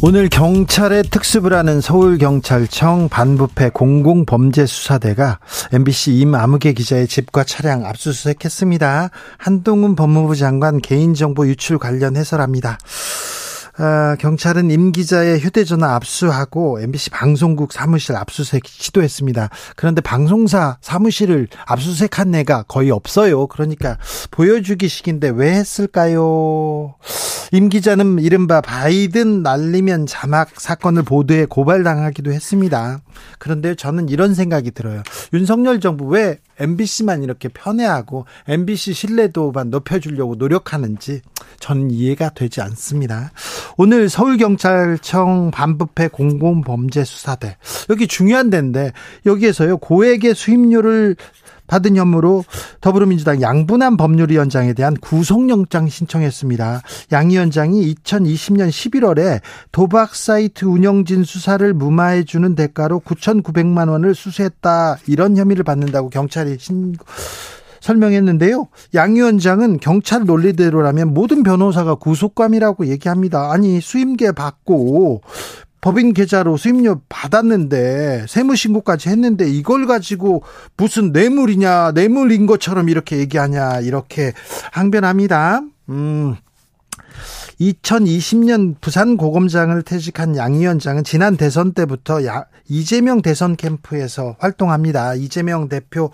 오늘 경찰의 특수부를 하는 서울경찰청 반부패 공공범죄수사대가 MBC 임아무개 기자의 집과 차량 압수수색했습니다. 한동훈 법무부 장관 개인정보 유출 관련 해설합니다. 아, 경찰은 임 기자의 휴대전화 압수하고 MBC 방송국 사무실 압수수색 시도했습니다. 그런데 방송사 사무실을 압수수색한 애가 거의 없어요. 그러니까 보여주기식인데 왜 했을까요? 임 기자는 이른바 바이든 날리면 자막 사건을 보도해 고발당하기도 했습니다. 그런데 저는 이런 생각이 들어요. 윤석열 정부 왜 MBC만 이렇게 편애하고 MBC 신뢰도만 높여주려고 노력하는지 저는 이해가 되지 않습니다. 오늘 서울경찰청 반부패 공공범죄수사대 여기 중요한 데인데 여기에서요 고액의 수임료를 받은 혐의로 더불어민주당 양분한 법률위원장에 대한 구속영장 신청했습니다. 양 위원장이 2020년 11월에 도박 사이트 운영진 수사를 무마해 주는 대가로 9,900만 원을 수수했다 이런 혐의를 받는다고 경찰이 신 설명했는데요. 양 위원장은 경찰 논리대로라면 모든 변호사가 구속감이라고 얘기합니다. 아니 수임계 받고 법인 계좌로 수임료 받았는데 세무신고까지 했는데 이걸 가지고 무슨 뇌물이냐 뇌물인 것처럼 이렇게 얘기하냐 이렇게 항변합니다. 음. 2020년 부산 고검장을 퇴직한 양 위원장은 지난 대선 때부터 야, 이재명 대선 캠프에서 활동합니다. 이재명 대표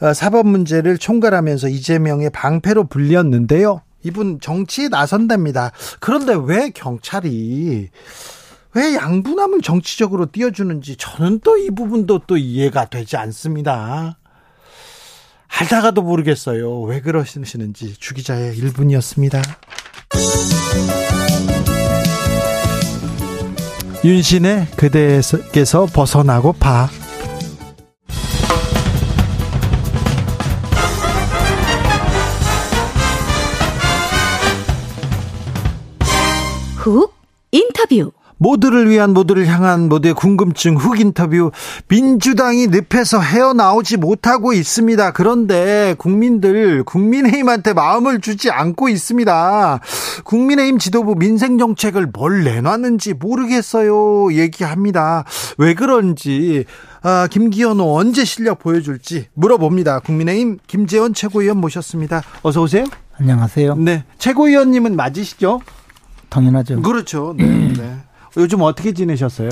어, 사법 문제를 총괄하면서 이재명의 방패로 불렸는데요. 이분 정치에 나선답니다. 그런데 왜 경찰이 왜 양분함을 정치적으로 띄워주는지 저는 또 이 부분도 또 이해가 되지 않습니다. 알다가도 모르겠어요. 왜 그러시는지 주기자의 1분이었습니다. 윤신의 그대에서 벗어나고 봐. 훅 인터뷰 모두를 위한 모두를 향한 모두의 궁금증 흑 인터뷰 민주당이 늪에서 헤어나오지 못하고 있습니다. 그런데 국민들 국민의힘한테 마음을 주지 않고 있습니다. 국민의힘 지도부 민생 정책을 뭘 내놨는지 모르겠어요. 얘기합니다. 왜 그런지 아, 김기현호 언제 실력 보여줄지 물어봅니다. 국민의힘 김재원 최고위원 모셨습니다. 어서 오세요. 안녕하세요. 네, 최고위원님은 맞으시죠? 당연하죠. 그렇죠. 네, 네. 요즘 어떻게 지내셨어요?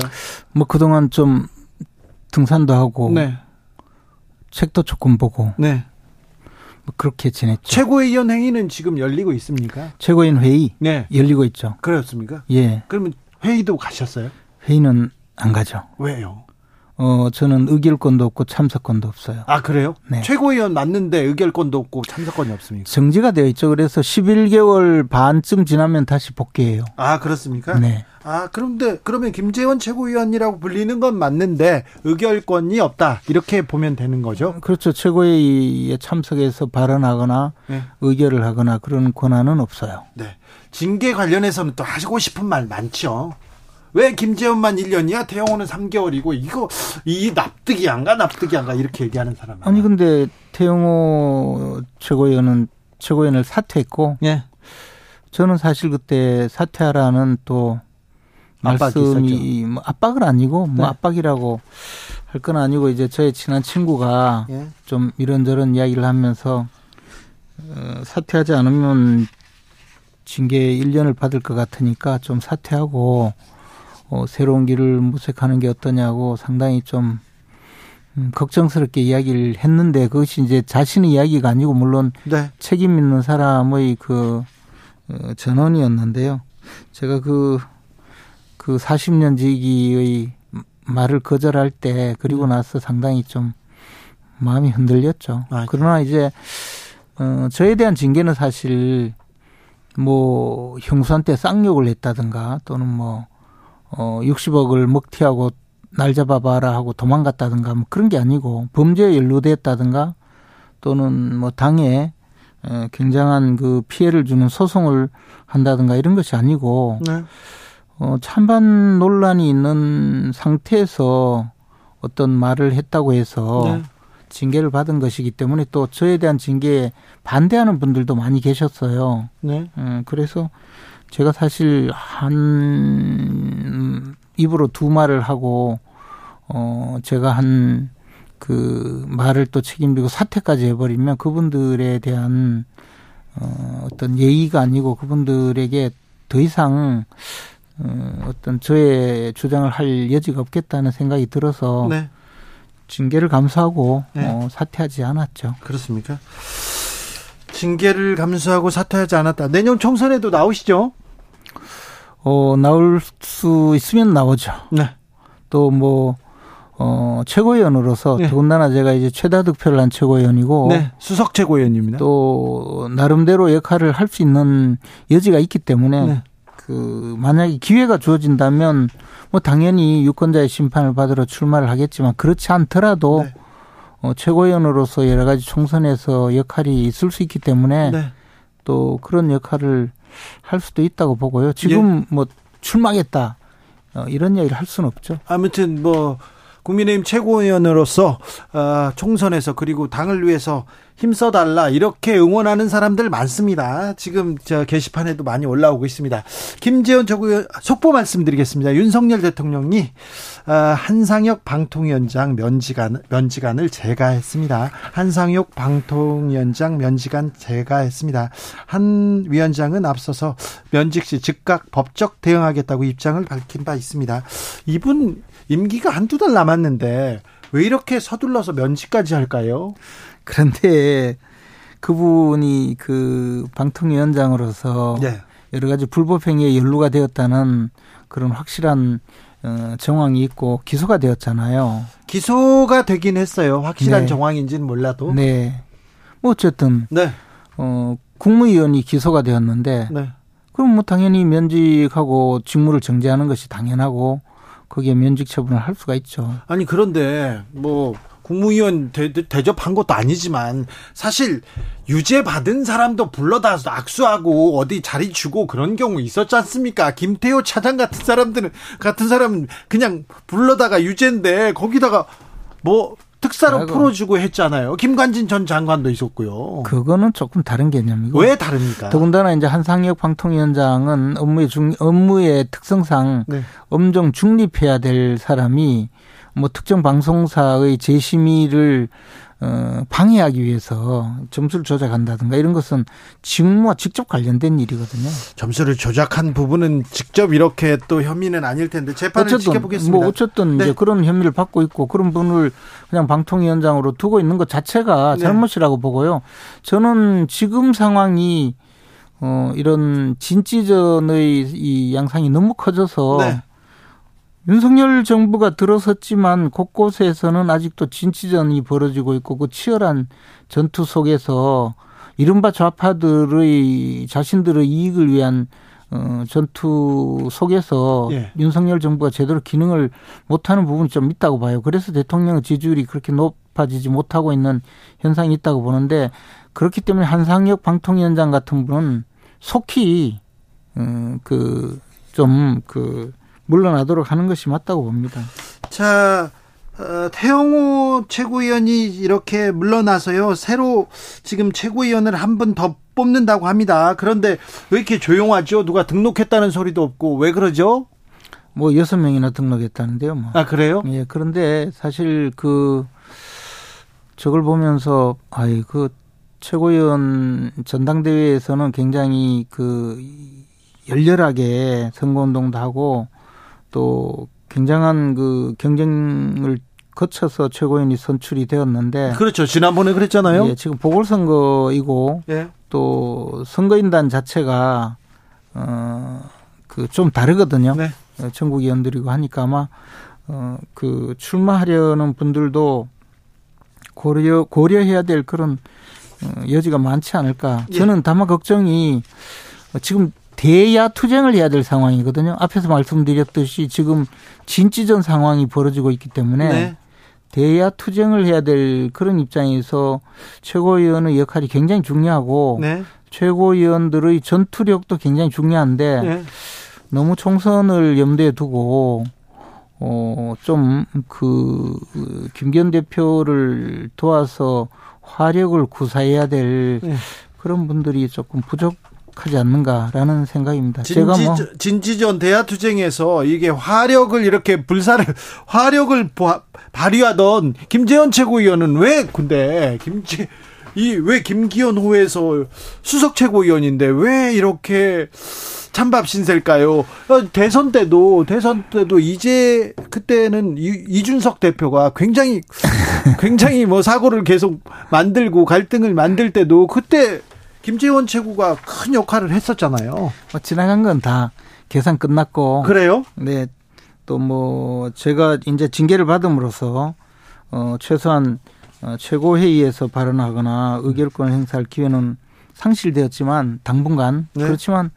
뭐 그동안 좀 등산도 하고 네. 책도 조금 보고 네. 뭐 그렇게 지냈죠. 최고위원 회의는 지금 열리고 있습니까? 최고위원 회의 네. 열리고 있죠. 그렇습니까? 예. 그러면 회의도 가셨어요? 회의는 안 가죠. 왜요? 어 저는 의결권도 없고 참석권도 없어요. 아 그래요? 네. 최고위원 맞는데 의결권도 없고 참석권이 없습니까? 정지가 되어 있죠. 그래서 11개월 반쯤 지나면 다시 복귀해요. 아 그렇습니까? 네. 아 그런데 그러면 김재원 최고위원이라고 불리는 건 맞는데 의결권이 없다 이렇게 보면 되는 거죠? 그렇죠. 최고회의에 참석해서 발언하거나 네. 의결을 하거나 그런 권한은 없어요. 네. 징계 관련해서는 또 하시고 싶은 말 많죠. 왜 김재원만 1년이야? 태영호는 3개월이고 이거 이 납득이 안 가 납득이 안 가 이렇게 얘기하는 사람. 아니 근데 태영호 최고위원은 최고위원을 사퇴했고 예. 저는 사실 그때 사퇴하라는 또 말씀이 뭐 압박은 아니고 뭐 네. 압박이라고 할 건 아니고 이제 저의 친한 친구가 예. 좀 이런저런 이야기를 하면서 어, 사퇴하지 않으면 징계 1년을 받을 것 같으니까 좀 사퇴하고 어, 새로운 길을 모색하는 게 어떠냐고 상당히 좀 음, 걱정스럽게 이야기를 했는데 그것이 이제 자신의 이야기가 아니고 물론 네. 책임 있는 사람의 그 어, 전원이었는데요. 제가 그, 그 40년 지기의 말을 거절할 때 그리고 나서 상당히 좀 마음이 흔들렸죠. 아, 그러나 이제 어, 저에 대한 징계는 사실 뭐 형수한테 쌍욕을 했다든가 또는 뭐 어 60억을 먹튀하고 날 잡아봐라 하고 도망갔다든가 뭐 그런 게 아니고 범죄에 연루됐다든가 또는 뭐 당에 굉장한 그 피해를 주는 소송을 한다든가 이런 것이 아니고 네. 어 찬반 논란이 있는 상태에서 어떤 말을 했다고 해서 네. 징계를 받은 것이기 때문에 또 저에 대한 징계에 반대하는 분들도 많이 계셨어요. 네. 음, 그래서 제가 사실 한 입으로 두 말을 하고 어 제가 한 그 말을 또 책임지고 사퇴까지 해버리면 그분들에 대한 어 어떤 예의가 아니고 그분들에게 더 이상 어 어떤 저의 주장을 할 여지가 없겠다는 생각이 들어서 네. 징계를 감수하고 네. 어, 사퇴하지 않았죠. 그렇습니까? 징계를 감수하고 사퇴하지 않았다. 내년 총선에도 나오시죠? 어, 나올 수 있으면 나오죠. 네. 또 뭐, 어, 최고위원으로서 네. 더군다나 제가 이제 최다 득표를 한 최고위원이고. 네. 수석 최고위원입니다. 또, 나름대로 역할을 할 수 있는 여지가 있기 때문에. 네. 그, 만약에 기회가 주어진다면 뭐 당연히 유권자의 심판을 받으러 출마를 하겠지만 그렇지 않더라도 네. 어, 최고위원으로서 여러 가지 총선에서 역할이 있을 수 있기 때문에 네. 또 그런 역할을 할 수도 있다고 보고요. 지금 예. 뭐 출마하겠다 어, 이런 얘기를 할 수는 없죠. 아무튼 뭐 국민의힘 최고위원으로서 어, 총선에서 그리고 당을 위해서 힘써달라 이렇게 응원하는 사람들 많습니다. 지금 저 게시판에도 많이 올라오고 있습니다. 김재원 저구 속보 말씀드리겠습니다. 윤석열 대통령이 어, 한상혁 방통위원장 면직안 면직안을 제가했습니다. 한상혁 방통위원장 면직안 제가했습니다. 한 위원장은 앞서서 면직 시 즉각 법적 대응하겠다고 입장을 밝힌 바 있습니다. 이분 임기가 한두 달 남았는데 왜 이렇게 서둘러서 면직까지 할까요? 그런데 그분이 그 방통위원장으로서 네. 여러 가지 불법행위에 연루가 되었다는 그런 확실한 어, 정황이 있고 기소가 되었잖아요. 기소가 되긴 했어요. 확실한 네. 정황인지는 몰라도. 네. 뭐 어쨌든 네. 어 국무위원이 기소가 되었는데 네. 그럼 뭐 당연히 면직하고 직무를 정지하는 것이 당연하고 거기에 면직 처분을 할 수가 있죠. 아니 그런데 뭐 국무위원 대, 접한 것도 아니지만 사실 유죄 받은 사람도 불러다 악수하고 어디 자리 주고 그런 경우 있었지 않습니까? 김태호 차장 같은 사람들은 같은 사람은 그냥 불러다가 유죄인데 거기다가 뭐 특사로 아이고. 풀어주고 했잖아요. 김관진 전 장관도 있었고요. 그거는 조금 다른 개념이고. 왜 다릅니까? 더군다나 이제 한상혁 방통위원장은 업무의 중, 업무의 특성상 네. 엄정 중립해야 될 사람이 뭐 특정 방송사의 재심의를 어, 방해하기 위해서 점수를 조작한다든가 이런 것은 직무와 직접 관련된 일이거든요. 점수를 조작한 부분은 직접 이렇게 또 혐의는 아닐 텐데 재판을 어쨌든, 지켜보겠습니다. 뭐 어쨌든 네. 이제 그런 혐의를 받고 있고 그런 분을 그냥 방통위원장으로 두고 있는 것 자체가 네. 잘못이라고 보고요. 저는 지금 상황이 어 이런 진지전의 이 양상이 너무 커져서 네. 윤석열 정부가 들어섰지만 곳곳에서는 아직도 진치전이 벌어지고 있고 그 치열한 전투 속에서 이른바 좌파들의 자신들의 이익을 위한 어, 전투 속에서 예. 윤석열 정부가 제대로 기능을 못하는 부분이 좀 있다고 봐요. 그래서 대통령 지지율이 그렇게 높아지지 못하고 있는 현상이 있다고 보는데 그렇기 때문에 한상혁 방통위원장 같은 분은 속히 음, 그좀그 물러나도록 하는 것이 맞다고 봅니다. 자, 어, 태영호 최고위원이 이렇게 물러나서요. 새로 지금 최고위원을 한분더 뽑는다고 합니다. 그런데 왜 이렇게 조용하죠? 누가 등록했다는 소리도 없고 왜 그러죠? 뭐 여섯 명이나 등록했다는데요. 뭐. 아 그래요? 예. 그런데 사실 그 저걸 보면서 아이 그 최고위원 전당대회에서는 굉장히 그 열렬하게 선거운동도 하고 또 굉장한 그 경쟁을 거쳐서 최고위원이 선출이 되었는데 그렇죠 지난번에 그랬잖아요. 예, 지금 보궐선거이고 예. 또 선거인단 자체가 어그 좀 다르거든요. 네. 어, 전국 의원들이고 하니까 아마 어그 출마하려는 분들도 고려 고려해야 될 그런 어, 여지가 많지 않을까. 예. 저는 다만 걱정이 지금 대야 투쟁을 해야 될 상황이거든요. 앞에서 말씀드렸듯이 지금 진지전 상황이 벌어지고 있기 때문에 네. 대야 투쟁을 해야 될 그런 입장에서 최고위원의 역할이 굉장히 중요하고 네. 최고위원들의 전투력도 굉장히 중요한데 네. 너무 총선을 염두에 두고 어좀그 김기현 대표를 도와서 화력을 구사해야 될 네. 그런 분들이 조금 부족 하지 않는가라는 생각입니다. 진지, 제가 뭐 진지전 대화투쟁에서 이게 화력을 이렇게 불사를 화력을 발휘하던 김재현 최고위원은 왜 근데 김재 이 왜 김기현 호에서 수석 최고위원인데 왜 이렇게 찬밥 신세일까요? 어, 대선 때도 대선 때도 이제 그때는 이 준석 대표가 굉장히 굉장히 뭐 사고를 계속 만들고 갈등을 만들 때도 그때 김재원 최고가 큰 역할을 했었잖아요. 뭐 지나간 건 다 계산 끝났고. 그래요? 네. 또 뭐 제가 이제 징계를 받음으로써 어 최소한 어, 최고회의에서 발언하거나 의결권을 행사할 기회는 상실되었지만 당분간 네. 그렇지만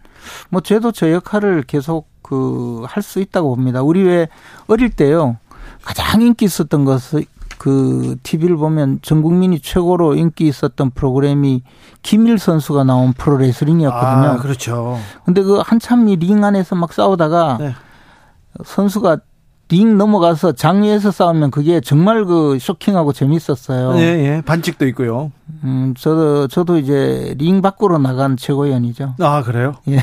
뭐 저도 저 역할을 계속 그 할 수 있다고 봅니다. 우리 왜 어릴 때요 가장 인기 있었던 것은 그 TV를 보면 전 국민이 최고로 인기 있었던 프로그램이 김일 선수가 나온 프로레슬링이었거든요. 아, 그렇죠. 근데 그 한참 이 링 안에서 막 싸우다가 네. 선수가 링 넘어가서 장위에서 싸우면 그게 정말 그 쇼킹하고 재밌었어요. 예, 예. 반칙도 있고요. 음, 저도, 저도 이제 링 밖으로 나간 최고위원이죠. 아, 그래요? 예.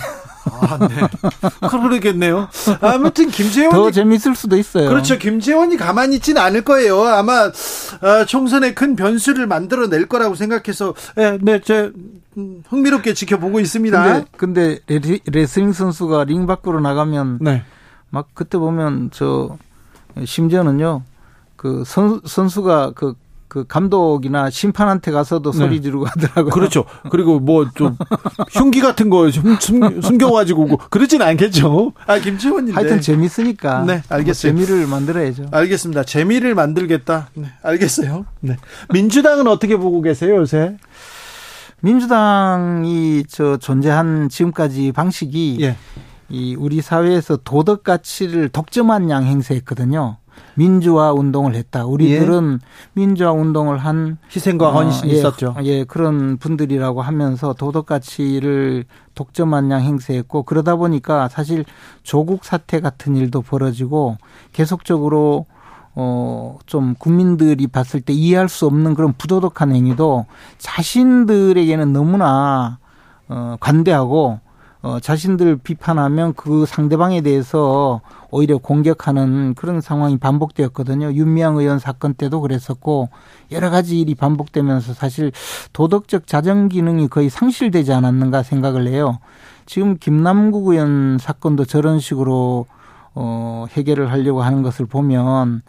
아, 네. 그러겠네요. 아무튼 김재원 더 재밌을 수도 있어요. 그렇죠. 김재원이 가만히 있지는 않을 거예요. 아마 어, 총선에 큰 변수를 만들어낼 거라고 생각해서 네, 네, 제 음, 흥미롭게 지켜보고 있습니다. 근데, 근데 레슬링 선수가 링 밖으로 나가면 네. 막 그때 보면 저 심지어는요 그 선, 선수가 그, 그 감독이나 심판한테 가서도 네. 소리 지르고 하더라고요. 그렇죠. 그리고 뭐 좀 흉기 같은 거 숨, 숨겨가지고 뭐 그러진 않겠죠. 아 김치원님. 하여튼 재밌으니까. 네, 알겠어요. 재미를 만들어야죠. 알겠습니다. 재미를 만들겠다. 네, 알겠어요. 네. 민주당은 어떻게 보고 계세요 요새? 민주당이 저 존재한 지금까지 방식이 예. 이 우리 사회에서 도덕 가치를 독점한 양 행세했거든요. 민주화 운동을 했다. 우리들은 예. 민주화 운동을 한 희생과 헌신이 어, 예, 있었죠. 예, 그런 분들이라고 하면서 도덕 가치를 독점한 양 행세했고 그러다 보니까 사실 조국 사태 같은 일도 벌어지고 계속적으로 어 좀 국민들이 봤을 때 이해할 수 없는 그런 부도덕한 행위도 자신들에게는 너무나 어 관대하고 어, 자신들 비판하면 그 상대방에 대해서 오히려 공격하는 그런 상황이 반복되었거든요. 윤미향 의원 사건 때도 그랬었고 여러 가지 일이 반복되면서 사실 도덕적 자정 기능이 거의 상실되지 않았는가 생각을 해요. 지금 김남국 의원 사건도 저런 식으로 어, 해결을 하려고 하는 것을 보면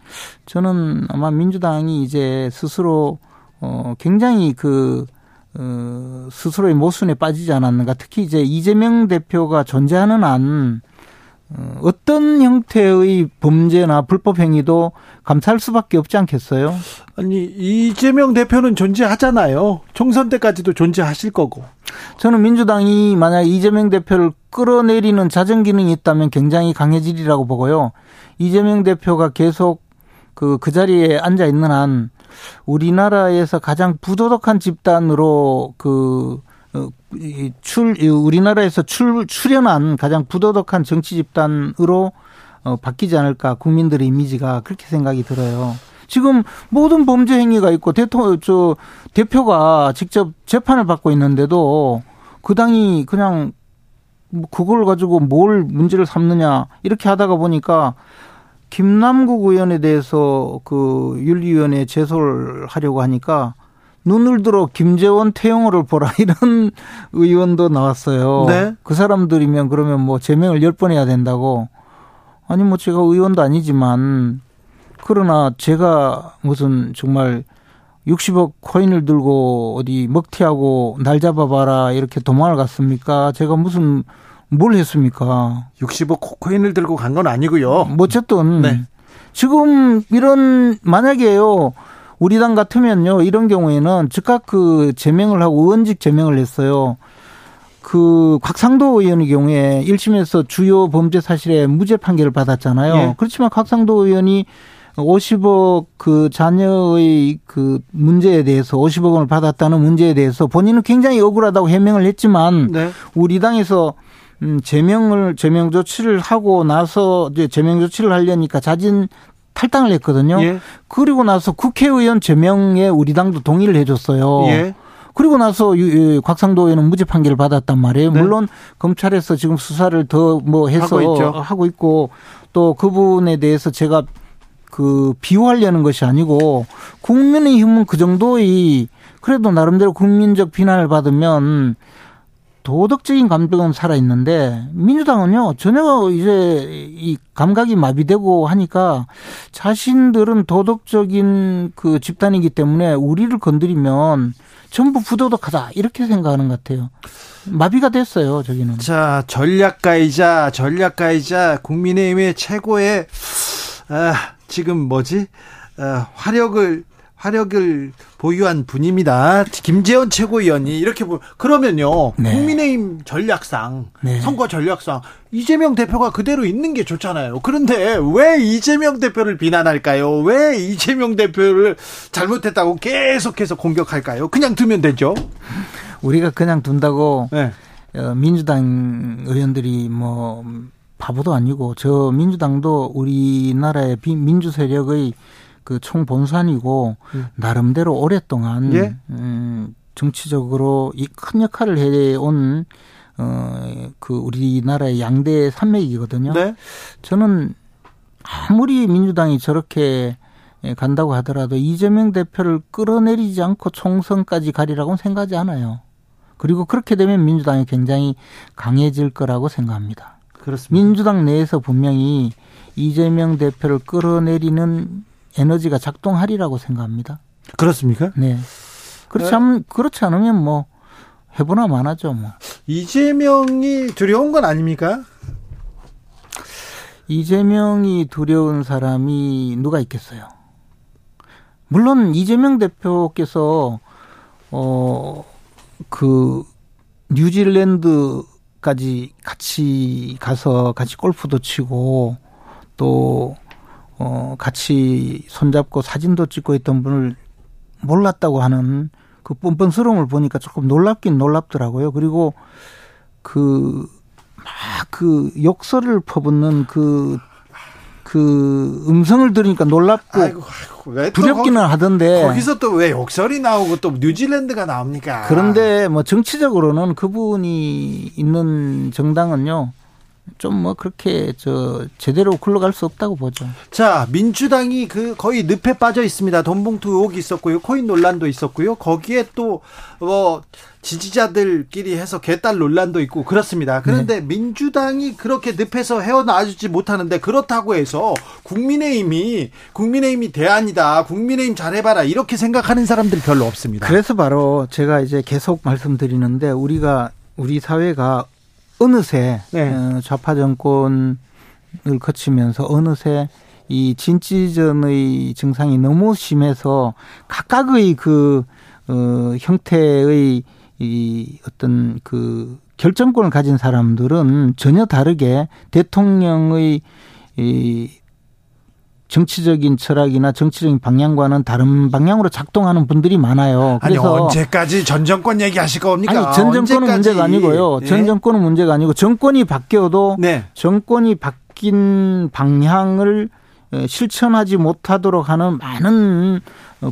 저는 아마 민주당이 이제 스스로 어, 굉장히 그 어, 스스로의 모순에 빠지지 않았는가. 특히 이제 이재명 대표가 존재하는 한 어, 어떤 형태의 범죄나 불법 행위도 감찰 수밖에 없지 않겠어요? 아니 이재명 대표는 존재하잖아요. 총선 때까지도 존재하실 거고. 저는 민주당이 만약 이재명 대표를 끌어내리는 자정 기능이 있다면 굉장히 강해지리라고 보고요. 이재명 대표가 계속 그, 그 자리에 앉아 있는 한 우리나라에서 가장 부도덕한 집단으로 그, 어, 출, 우리나라에서 출, 출연한 가장 부도덕한 정치 집단으로 어, 바뀌지 않을까 국민들의 이미지가 그렇게 생각이 들어요. 지금 모든 범죄 행위가 있고 대통령 저 대표가 직접 재판을 받고 있는데도 그 당이 그냥 뭐 그걸 가지고 뭘 문제를 삼느냐 이렇게 하다가 보니까 김남국 의원에 대해서 그 윤리위원회 제소를 하려고 하니까 눈을 들어 김재원 태영호를 보라 이런 의원도 나왔어요. 네. 그 사람들이면 그러면 뭐 제명을 열 번 해야 된다고. 아니 뭐 제가 의원도 아니지만 그러나 제가 무슨 정말 60억 코인을 들고 어디 먹튀하고 날 잡아봐라 이렇게 도망을 갔습니까? 제가 무슨 뭘 했습니까? 60억 코인을 들고 간 건 아니고요. 뭐 어쨌든 네. 지금 이런 만약에요. 우리 당 같으면요. 이런 경우에는 즉각 그 제명을 하고 의원직 제명을 했어요. 그그 곽상도 의원의 경우에 1심에서 주요 범죄 사실에 무죄 판결을 받았잖아요. 예. 그렇지만 곽상도 의원이 50억 그 자녀의 그 문제에 대해서 50억 원을 받았다는 문제에 대해서 본인은 굉장히 억울하다고 해명을 했지만 네. 우리 당에서 음 제명을 제명 조치를 하고 나서 이제 제명 조치를 하려니까 자진 탈당을 했거든요. 예. 그리고 나서 국회의원 제명에 우리 당도 동의를 해줬어요. 예. 그리고 나서 곽상도 의원은 무죄 판결을 받았단 말이에요. 네. 물론 검찰에서 지금 수사를 더 뭐 해서 하고, 하고 있고 또 그분에 대해서 제가 그 비호하려는 것이 아니고 국민의힘은 그 정도의 그래도 나름대로 국민적 비난을 받으면 도덕적인 감정은 살아 있는데 민주당은요 전혀 이제 이 감각이 마비되고 하니까 자신들은 도덕적인 그 집단이기 때문에 우리를 건드리면 전부 부도덕하다 이렇게 생각하는 것 같아요. 마비가 됐어요 저기는. 자 전략가이자 전략가이자 국민의힘의 최고의 아, 지금 뭐지? 어, 화력을 화력을 보유한 분입니다. 김재원 최고위원이 이렇게 보 그러면요. 네. 국민의힘 전략상 네. 선거 전략상 이재명 대표가 그대로 있는 게 좋잖아요. 그런데 왜 이재명 대표를 비난할까요? 왜 이재명 대표를 잘못했다고 계속해서 공격할까요? 그냥 두면 되죠. 우리가 그냥 둔다고 네. 어, 민주당 의원들이 뭐 바보도 아니고 저 민주당도 우리나라의 민주 세력의 그 총본산이고 음. 나름대로 오랫동안 예? 음, 정치적으로 이 큰 역할을 해온 어 그 우리나라의 양대 산맥이거든요. 네? 저는 아무리 민주당이 저렇게 간다고 하더라도 이재명 대표를 끌어내리지 않고 총선까지 가리라고는 생각하지 않아요. 그리고 그렇게 되면 민주당이 굉장히 강해질 거라고 생각합니다. 그렇습니다. 민주당 내에서 분명히 이재명 대표를 끌어내리는 에너지가 작동하리라고 생각합니다. 그렇습니까? 네. 그렇지 네. 않으면, 그렇지 않으면 뭐, 해보나 마나죠, 뭐. 이재명이 두려운 건 아닙니까? 이재명이 두려운 사람이 누가 있겠어요? 물론 이재명 대표께서, 어, 그, 뉴질랜드 까지 같이 가서 같이 골프도 치고 또 어, 같이 손잡고 사진도 찍고 있던 분을 몰랐다고 하는 그 뻔뻔스러움을 보니까 조금 놀랍긴 놀랍더라고요. 그리고 그, 막 그 욕설을 퍼붓는 그, 그 음성을 들으니까 놀랍고 아이고, 아이고, 두렵기는 거기, 하던데 거기서 또 왜 욕설이 나오고 또 뉴질랜드가 나옵니까? 그런데 뭐 정치적으로는 그분이 있는 정당은요. 좀 뭐 그렇게 저 제대로 굴러갈 수 없다고 보죠. 자, 민주당이 그 거의 늪에 빠져 있습니다. 돈봉투 의혹이 있었고요. 코인 논란도 있었고요. 거기에 또 뭐 지지자들끼리 해서 개딸 논란도 있고 그렇습니다. 그런데 네. 민주당이 그렇게 늪에서 헤어나주지 못하는데 그렇다고 해서 국민의힘이 국민의힘이 대안이다. 국민의힘 잘해봐라 이렇게 생각하는 사람들 별로 없습니다. 그래서 바로 제가 이제 계속 말씀드리는데 우리가 우리 사회가 어느새 네. 어, 좌파 정권을 거치면서 어느새 이 진지전의 증상이 너무 심해서 각각의 그 어, 형태의 이 어떤 그 결정권을 가진 사람들은 전혀 다르게 대통령의 이 정치적인 철학이나 정치적인 방향과는 다른 방향으로 작동하는 분들이 많아요. 그래서 아니, 언제까지 전 정권 얘기하실 겁니까? 아니 전 정권은 문제가 아니고요. 네. 전 정권은 문제가 아니고 정권이 바뀌어도 네. 정권이 바뀐 방향을 실천하지 못하도록 하는 많은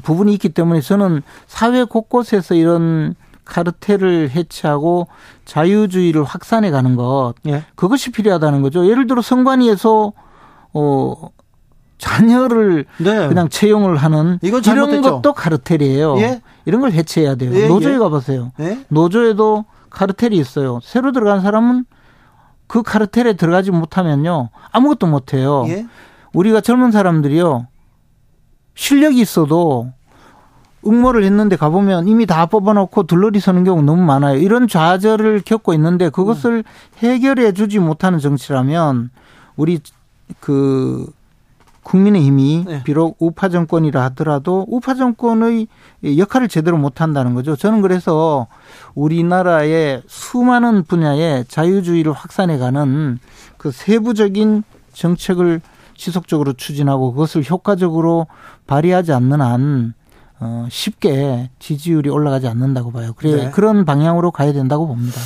부분이 있기 때문에 저는 사회 곳곳에서 이런 카르텔을 해체하고 자유주의를 확산해 가는 것 예. 그것이 필요하다는 거죠. 예를 들어 선관위에서 어 자녀를 네. 그냥 채용을 하는 이런 잘못됐죠. 것도 카르텔이에요. 예? 이런 걸 해체해야 돼요. 예, 노조에 예. 가보세요. 예? 노조에도 카르텔이 있어요. 새로 들어간 사람은 그 카르텔에 들어가지 못하면요 아무것도 못해요. 예? 우리가 젊은 사람들이요 실력이 있어도 응모를 했는데 가보면 이미 다 뽑아놓고 둘러리 서는 경우 너무 많아요. 이런 좌절을 겪고 있는데 그것을 해결해 주지 못하는 정치라면 우리 그 국민의힘이 네. 비록 우파 정권이라 하더라도 우파 정권의 역할을 제대로 못한다는 거죠. 저는 그래서 우리나라의 수많은 분야의 자유주의를 확산해가는 그 세부적인 정책을 지속적으로 추진하고 그것을 효과적으로 발휘하지 않는 한 어, 쉽게 지지율이 올라가지 않는다고 봐요. 그래 네. 그런 방향으로 가야 된다고 봅니다.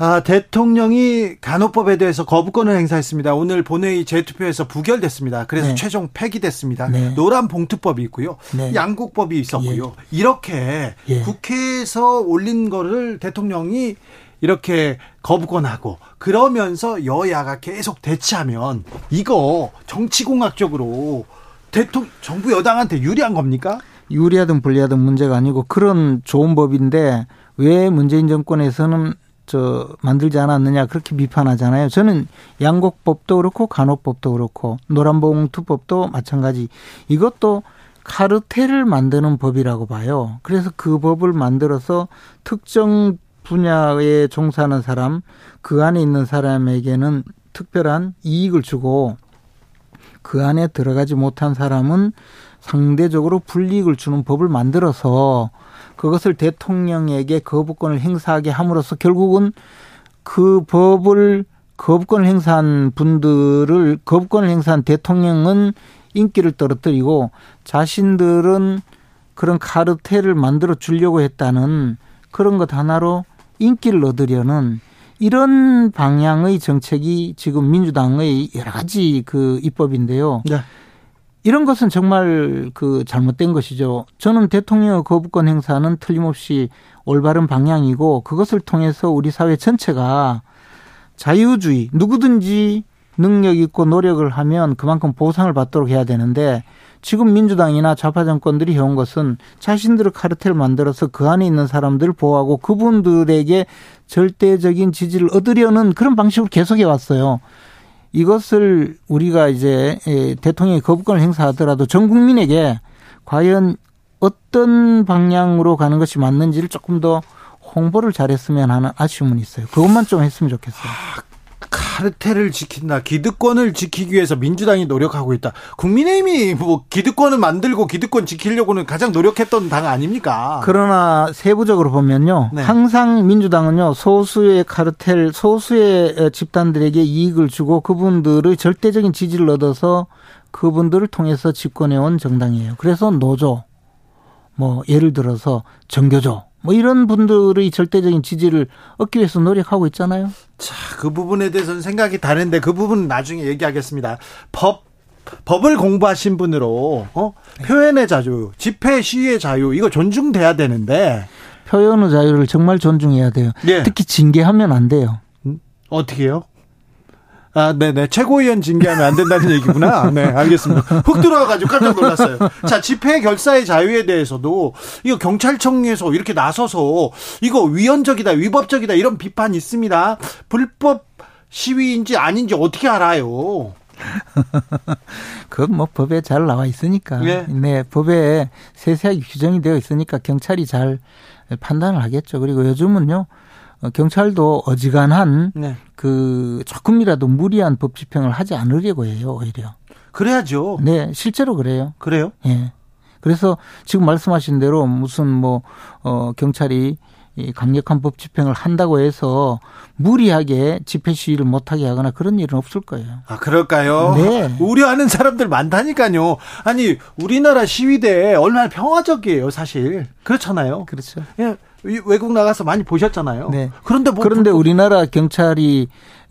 아, 대통령이 간호법에 대해서 거부권을 행사했습니다. 오늘 본회의 재투표에서 부결됐습니다. 그래서 네. 최종 폐기됐습니다. 네. 노란 봉투법이 있고요. 네. 양국법이 있었고요. 예. 이렇게 예. 국회에서 올린 거를 대통령이 이렇게 거부권하고 그러면서 여야가 계속 대치하면 이거 정치공학적으로 대통령 정부 여당한테 유리한 겁니까? 유리하든 불리하든 문제가 아니고 그런 좋은 법인데 왜 문재인 정권에서는 저 만들지 않았느냐 그렇게 비판하잖아요. 저는 양곡법도 그렇고 간호법도 그렇고 노란봉투법도 마찬가지. 이것도 카르텔을 만드는 법이라고 봐요. 그래서 그 법을 만들어서 특정 분야에 종사하는 사람, 그 안에 있는 사람에게는 특별한 이익을 주고 그 안에 들어가지 못한 사람은 상대적으로 불이익을 주는 법을 만들어서 그것을 대통령에게 거부권을 행사하게 함으로써 결국은 그 법을 거부권을 행사한 분들을 거부권을 행사한 대통령은 인기를 떨어뜨리고 자신들은 그런 카르텔을 만들어 주려고 했다는 그런 것 하나로 인기를 얻으려는 이런 방향의 정책이 지금 민주당의 여러 가지 그 입법인데요. 네. 이런 것은 정말 그 잘못된 것이죠. 저는 대통령의 거부권 행사는 틀림없이 올바른 방향이고 그것을 통해서 우리 사회 전체가 자유주의 누구든지 능력 있고 노력을 하면 그만큼 보상을 받도록 해야 되는데 지금 민주당이나 좌파 정권들이 해온 것은 자신들의 카르텔을 만들어서 그 안에 있는 사람들을 보호하고 그분들에게 절대적인 지지를 얻으려는 그런 방식으로 계속해 왔어요. 이것을 우리가 이제 대통령이 거부권을 행사하더라도 전 국민에게 과연 어떤 방향으로 가는 것이 맞는지를 조금 더 홍보를 잘했으면 하는 아쉬움은 있어요. 그것만 좀 했으면 좋겠어요. 아, 카르텔을 지킨다. 기득권을 지키기 위해서 민주당이 노력하고 있다. 국민의힘이 뭐 기득권을 만들고 기득권 지키려고는 가장 노력했던 당 아닙니까? 그러나 세부적으로 보면요. 네. 항상 민주당은요. 소수의 카르텔, 소수의 집단들에게 이익을 주고 그분들의 절대적인 지지를 얻어서 그분들을 통해서 집권해온 정당이에요. 그래서 노조, 뭐 예를 들어서 정교조 뭐 이런 분들의 절대적인 지지를 얻기 위해서 노력하고 있잖아요. 자, 그 부분에 대해서는 생각이 다른데 그 부분은 나중에 얘기하겠습니다. 법 법을 공부하신 분으로 어? 표현의 자유, 집회 시위의 자유 이거 존중돼야 되는데 표현의 자유를 정말 존중해야 돼요. 예. 특히 징계하면 안 돼요. 음? 어떻게요? 아, 네네. 최고위원 징계하면 안 된다는 얘기구나. 네, 알겠습니다. 훅 들어와가지고 깜짝 놀랐어요. 자, 집회 결사의 자유에 대해서도 이거 경찰청에서 이렇게 나서서 이거 위헌적이다, 위법적이다 이런 비판이 있습니다. 불법 시위인지 아닌지 어떻게 알아요? 그건 뭐 법에 잘 나와 있으니까. 네. 네, 법에 세세하게 규정이 되어 있으니까 경찰이 잘 판단을 하겠죠. 그리고 요즘은요, 어, 경찰도 어지간한 네. 그 조금이라도 무리한 법 집행을 하지 않으려고 해요 오히려. 그래야죠. 네, 실제로 그래요. 그래요? 예. 그래서 지금 말씀하신 대로 무슨 뭐 어, 경찰이 이 강력한 법 집행을 한다고 해서 무리하게 집회 시위를 못하게 하거나 그런 일은 없을 거예요. 아, 그럴까요? 네. 우려하는 사람들 많다니까요. 아니, 우리나라 시위대 얼마나 평화적이에요, 사실. 그렇잖아요. 그렇죠. 예. 외국 나가서 많이 보셨잖아요. 네. 그런데 뭐 그런데 우리나라 경찰이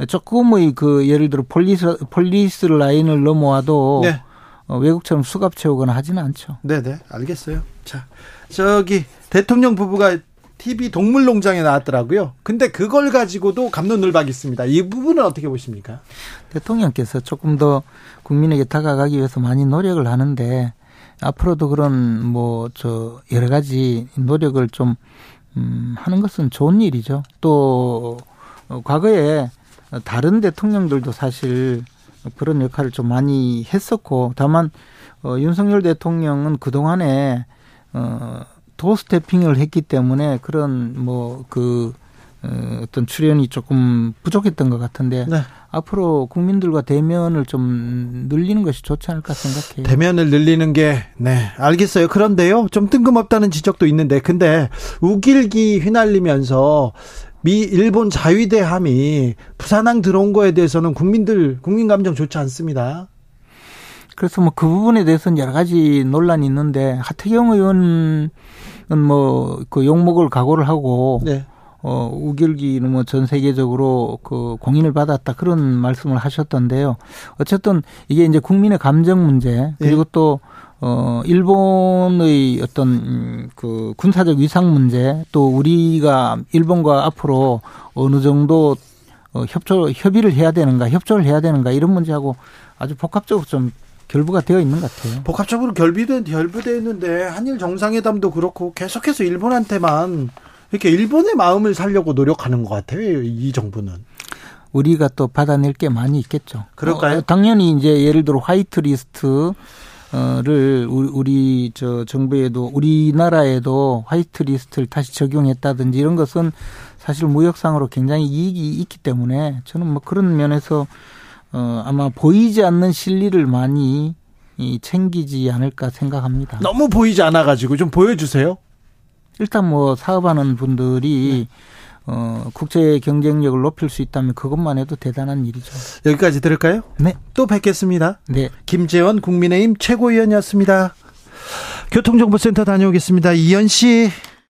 조금의 그 예를 들어 폴리스 폴리스 라인을 넘어와도 네. 어, 외국처럼 수갑 채우거나 하지는 않죠. 네, 네. 알겠어요. 자, 저기 대통령 부부가 TV 동물농장에 나왔더라고요. 근데 그걸 가지고도 갑론을박이 있습니다. 이 부분은 어떻게 보십니까? 대통령께서 조금 더 국민에게 다가가기 위해서 많이 노력을 하는데 앞으로도 그런 뭐 저 여러 가지 노력을 좀 음, 하는 것은 좋은 일이죠. 또 어, 과거에 다른 대통령들도 사실 그런 역할을 좀 많이 했었고 다만 어, 윤석열 대통령은 그 동안에 어, 도스태핑을 했기 때문에 그런 뭐그 어, 어떤 출연이 조금 부족했던 것 같은데 네. 앞으로 국민들과 대면을 좀 늘리는 것이 좋지 않을까 생각해요. 대면을 늘리는 게, 네, 알겠어요. 그런데요, 좀 뜬금없다는 지적도 있는데, 근데 우길기 휘날리면서 미 일본 자위대함이 부산항 들어온 거에 대해서는 국민들 국민 감정 좋지 않습니다. 그래서 뭐 그 부분에 대해서는 여러 가지 논란이 있는데 하태경 의원은 뭐 그 욕먹을 각오를 하고 네. 어, 우결기는 뭐 전 세계적으로 그 공인을 받았다 그런 말씀을 하셨던데요. 어쨌든 이게 이제 국민의 감정 문제 그리고 예. 또 어, 일본의 어떤 그 군사적 위상 문제 또 우리가 일본과 앞으로 어느 정도 어, 협조, 협의를 해야 되는가, 협조를 해야 되는가 이런 문제하고 아주 복합적으로 좀 결부가 되어 있는 것 같아요. 복합적으로 결비된 결부되어 있는데 한일 정상회담도 그렇고 계속해서 일본한테만 이렇게 일본의 마음을 살려고 노력하는 것 같아요. 이 정부는. 우리가 또 받아낼 게 많이 있겠죠. 그럴까요? 어, 당연히 이제 예를 들어 화이트 리스트 를 우리 저 정부에도 우리나라에도 화이트 리스트를 다시 적용했다든지 이런 것은 사실 무역상으로 굉장히 이익이 있기 때문에 저는 뭐 그런 면에서 어 아마 보이지 않는 실리를 많이 이 챙기지 않을까 생각합니다. 너무 보이지 않아 가지고 좀 보여 주세요. 일단 뭐 사업하는 분들이 네. 어, 국제 경쟁력을 높일 수 있다면 그것만 해도 대단한 일이죠. 여기까지 들을까요? 네. 또 뵙겠습니다. 네. 김재원 국민의힘 최고위원이었습니다. 교통정보센터 다녀오겠습니다. 이현 씨.